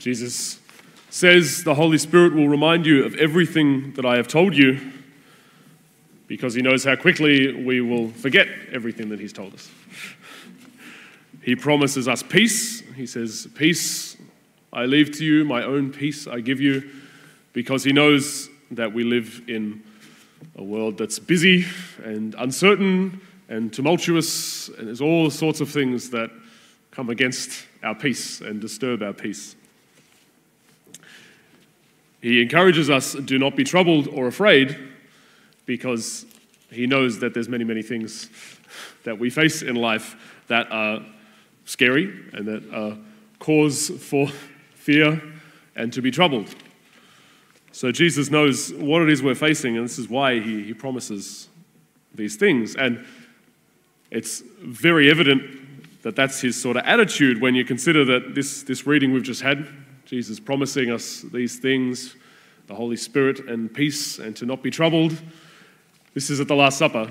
Jesus says the Holy Spirit will remind you of everything that I have told you because he knows how quickly we will forget everything that he's told us. He promises us peace. He says, Peace I leave to you, my own peace I give you, because he knows that we live in a world that's busy and uncertain and tumultuous, and there's all sorts of things that come against our peace and disturb our peace. He encourages us do not be troubled or afraid because he knows that there's many, many things that we face in life that are scary and that are cause for fear and to be troubled. So Jesus knows what it is we're facing, and this is why he, he promises these things. And it's very evident that that's his sort of attitude when you consider that this, this reading we've just had, Jesus promising us these things, the Holy Spirit and peace, and to not be troubled. This is at the Last Supper,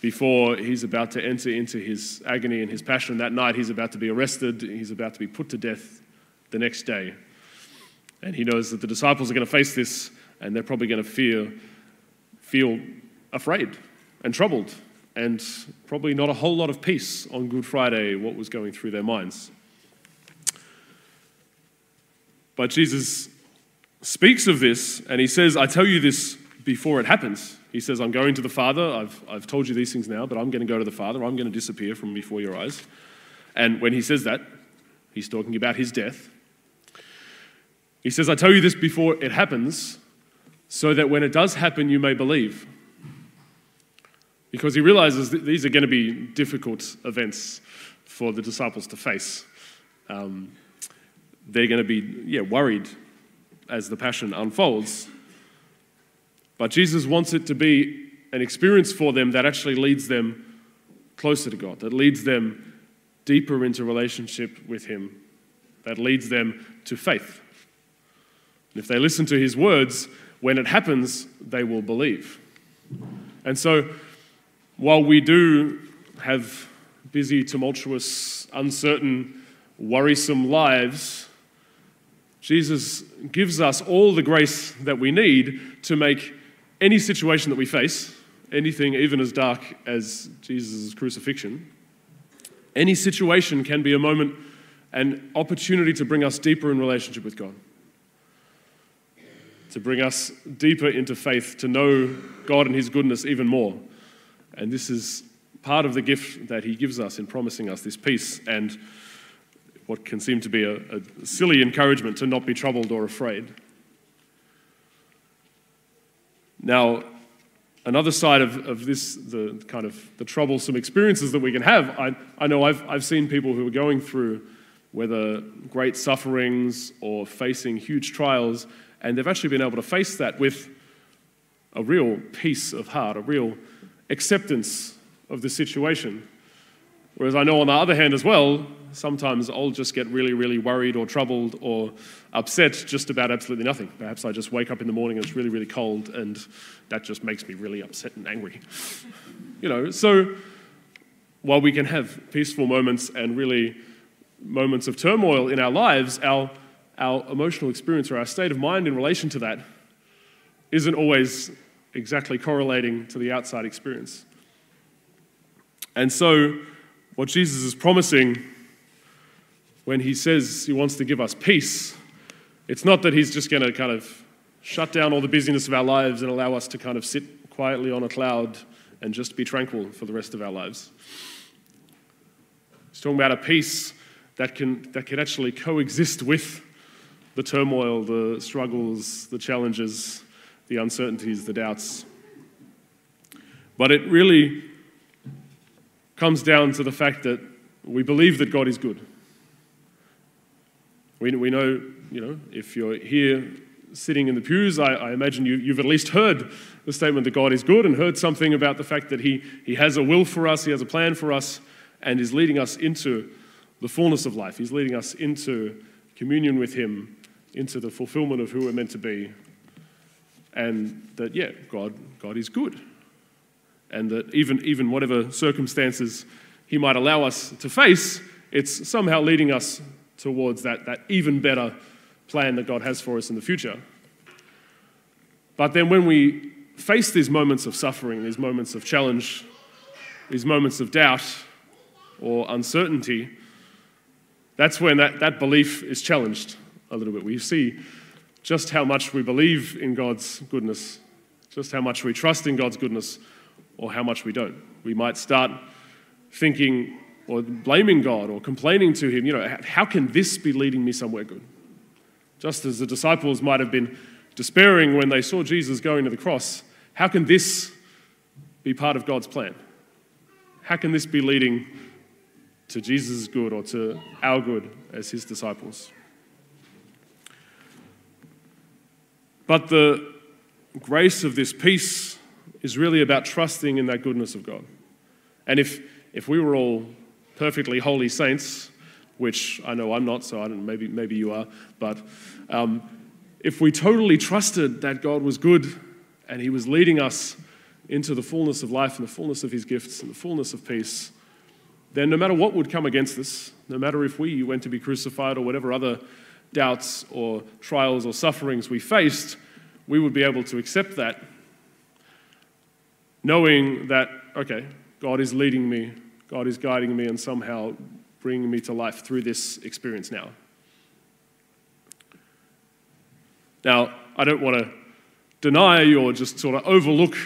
before he's about to enter into his agony and his passion. That night, he's about to be arrested, he's about to be put to death the next day. And he knows that the disciples are going to face this, and they're probably going to fear, feel afraid and troubled, and probably not a whole lot of peace on Good Friday, what was going through their minds. But Jesus speaks of this, and he says, I tell you this before it happens. He says, I'm going to the Father. I've, I've told you these things now, but I'm going to go to the Father. I'm going to disappear from before your eyes. And when he says that, he's talking about his death. He says, I tell you this before it happens, so that when it does happen, you may believe. Because he realizes that these are going to be difficult events for the disciples to face. Um, they're going to be yeah, worried as the passion unfolds. But Jesus wants it to be an experience for them that actually leads them closer to God, that leads them deeper into relationship with Him, that leads them to faith. And if they listen to His words, when it happens, they will believe. And so, while we do have busy, tumultuous, uncertain, worrisome lives, Jesus gives us all the grace that we need to make any situation that we face, anything even as dark as Jesus' crucifixion, any situation can be a moment, an opportunity to bring us deeper in relationship with God, to bring us deeper into faith, to know God and His goodness even more. And this is part of the gift that He gives us in promising us this peace and what can seem to be a, a silly encouragement to not be troubled or afraid. Now, another side of, of this, the kind of the troublesome experiences that we can have, I, I know I've, I've seen people who are going through whether great sufferings or facing huge trials, and they've actually been able to face that with a real peace of heart, a real acceptance of the situation. Whereas I know on the other hand as well, sometimes I'll just get really, really worried or troubled or upset just about absolutely nothing. Perhaps I just wake up in the morning and it's really, really cold and that just makes me really upset and angry. You know, so while we can have peaceful moments and really moments of turmoil in our lives, our, our emotional experience or our state of mind in relation to that isn't always exactly correlating to the outside experience. And so, what Jesus is promising when he says he wants to give us peace, it's not that he's just going to kind of shut down all the busyness of our lives and allow us to kind of sit quietly on a cloud and just be tranquil for the rest of our lives. He's talking about a peace that can, that can actually coexist with the turmoil, the struggles, the challenges, the uncertainties, the doubts. But it really comes down to the fact that we believe that God is good. We, we know, you know, if you're here sitting in the pews, I, I imagine you, you've at least heard the statement that God is good and heard something about the fact that he, he has a will for us, He has a plan for us, and is leading us into the fullness of life. He's leading us into communion with Him, into the fulfillment of who we're meant to be. And that, yeah, God, God is good. And that even, even whatever circumstances He might allow us to face, it's somehow leading us towards that, that even better plan that God has for us in the future. But then when we face these moments of suffering, these moments of challenge, these moments of doubt or uncertainty, that's when that, that belief is challenged a little bit. We see just how much we believe in God's goodness, just how much we trust in God's goodness, or how much we don't. We might start thinking or blaming God or complaining to Him, you know, how can this be leading me somewhere good? Just as the disciples might have been despairing when they saw Jesus going to the cross, how can this be part of God's plan? How can this be leading to Jesus' good or to our good as His disciples? But the grace of this peace is really about trusting in that goodness of God. And if, if we were all perfectly holy saints, which I know I'm not, so I don't, maybe, maybe you are, but um, if we totally trusted that God was good and He was leading us into the fullness of life and the fullness of His gifts and the fullness of peace, then no matter what would come against us, no matter if we went to be crucified or whatever other doubts or trials or sufferings we faced, we would be able to accept that, knowing that, okay, God is leading me, God is guiding me, and somehow bringing me to life through this experience now. Now, I don't want to deny or just sort of overlook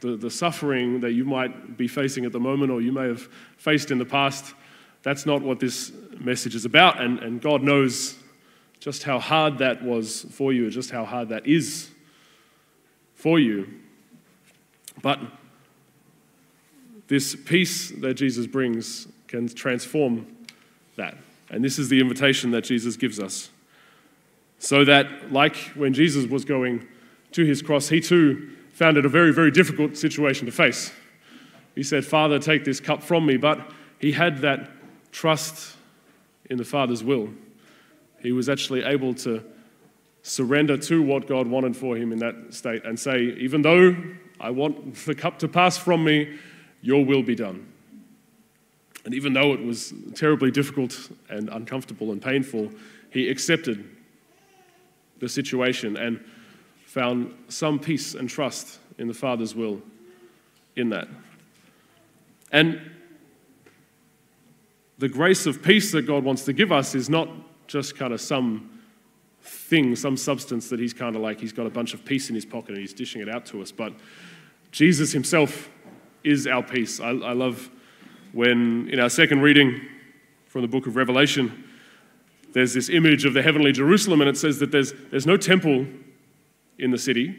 the, the suffering that you might be facing at the moment or you may have faced in the past. That's not what this message is about, and, and God knows just how hard that was for you, just how hard that is for you. But this peace that Jesus brings can transform that. And this is the invitation that Jesus gives us. So that, like when Jesus was going to his cross, he too found it a very, very difficult situation to face. He said, Father, take this cup from me. But he had that trust in the Father's will. He was actually able to surrender to what God wanted for him in that state and say, even though I want the cup to pass from me, your will be done. And even though it was terribly difficult and uncomfortable and painful, he accepted the situation and found some peace and trust in the Father's will in that. And the grace of peace that God wants to give us is not just kind of some thing, some substance that he's kind of like, he's got a bunch of peace in his pocket and he's dishing it out to us. But Jesus himself is our peace. I, I love when in our second reading from the book of Revelation, there's this image of the heavenly Jerusalem, and it says that there's, there's no temple in the city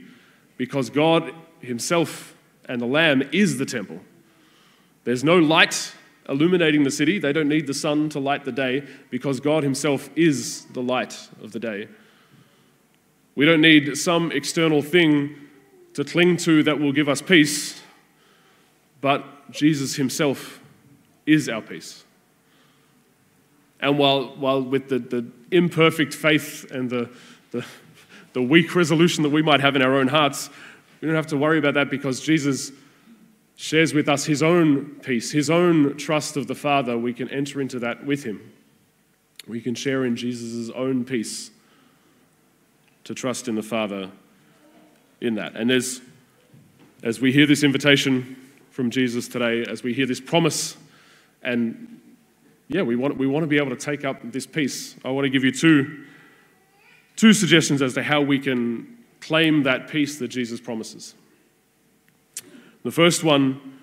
because God Himself and the Lamb is the temple. There's no light illuminating the city. They don't need the sun to light the day because God Himself is the light of the day. We don't need some external thing to cling to that will give us peace, but Jesus Himself is our peace. And while, while with the, the imperfect faith and the, the, the weak resolution that we might have in our own hearts, we don't have to worry about that because Jesus shares with us his own peace, his own trust of the Father. We can enter into that with him. We can share in Jesus' own peace to trust in the Father in that. And as, as we hear this invitation from Jesus today, as we hear this promise, and yeah, we want, we want to be able to take up this peace, I want to give you two, two suggestions as to how we can claim that peace that Jesus promises. The first one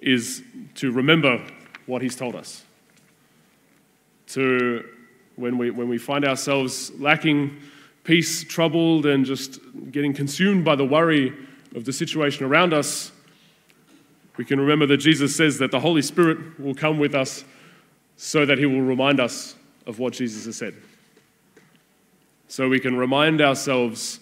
is to remember what he's told us. To, when we, when we find ourselves lacking peace, troubled, and just getting consumed by the worry of the situation around us, we can remember that Jesus says that the Holy Spirit will come with us so that he will remind us of what Jesus has said. So we can remind ourselves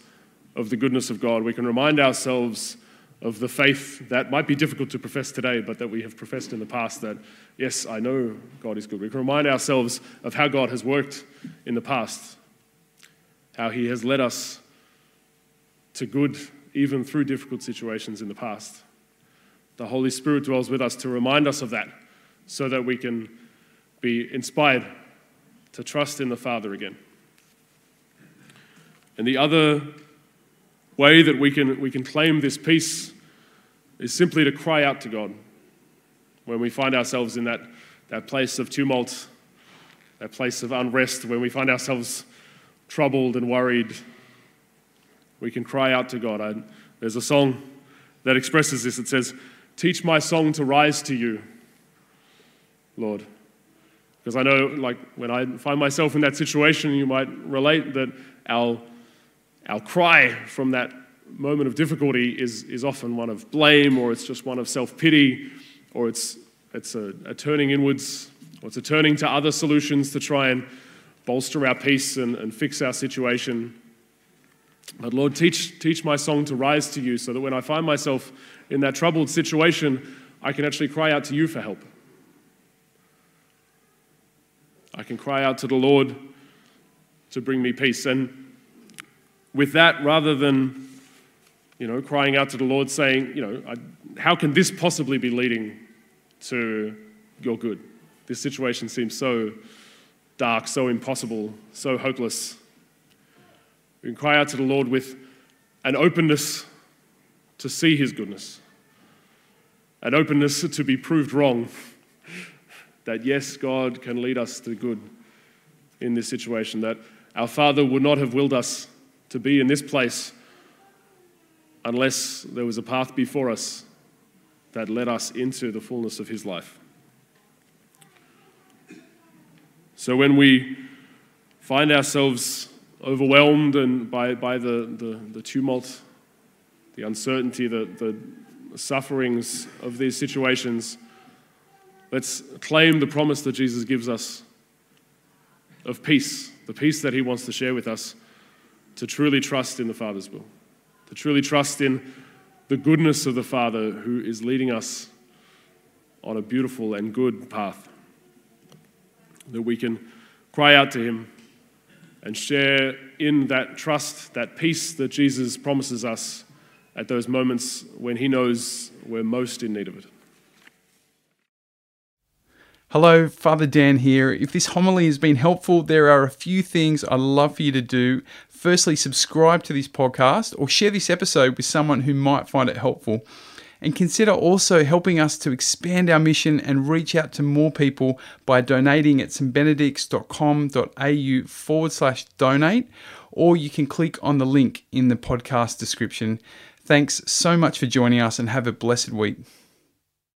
of the goodness of God. We can remind ourselves of the faith that might be difficult to profess today, but that we have professed in the past that, yes, I know God is good. We can remind ourselves of how God has worked in the past how He has led us to good even through difficult situations in the past. The Holy Spirit dwells with us to remind us of that so that we can be inspired to trust in the Father again. And the other way that we can, we can claim this peace is simply to cry out to God when we find ourselves in that, that place of tumult, that place of unrest, when we find ourselves troubled and worried. We can cry out to God. I, there's a song that expresses this. It says, Teach my song to rise to you, Lord. Because I know, like, when I find myself in that situation, you might relate that our, our cry from that moment of difficulty is, is often one of blame, or it's just one of self pity, or it's, it's a, a turning inwards, or it's a turning to other solutions to try and bolster our peace and, and fix our situation. But Lord, teach, teach my song to rise to you so that when I find myself in that troubled situation, I can actually cry out to you for help. I can cry out to the Lord to bring me peace. And with that, rather than, you know, crying out to the Lord saying, you know, I, how can this possibly be leading to your good? This situation seems so dark, so impossible, so hopeless. We can cry out to the Lord with an openness to see his goodness, an openness to be proved wrong that yes, God can lead us to good in this situation, that our Father would not have willed us to be in this place unless there was a path before us that led us into the fullness of His life. So when we find ourselves overwhelmed and by, by the, the, the tumult, the uncertainty, the, the sufferings of these situations, Let's claim the promise that Jesus gives us of peace, the peace that he wants to share with us, to truly trust in the Father's will, to truly trust in the goodness of the Father who is leading us on a beautiful and good path. That we can cry out to him and share in that trust, that peace that Jesus promises us at those moments when he knows we're most in need of it. Hello, Father Dan here. If this homily has been helpful, there are a few things I'd love for you to do. Firstly, subscribe to this podcast or share this episode with someone who might find it helpful. And consider also helping us to expand our mission and reach out to more people by donating at stbenedicts.com.au forward slash donate, or you can click on the link in the podcast description. Thanks so much for joining us and have a blessed week.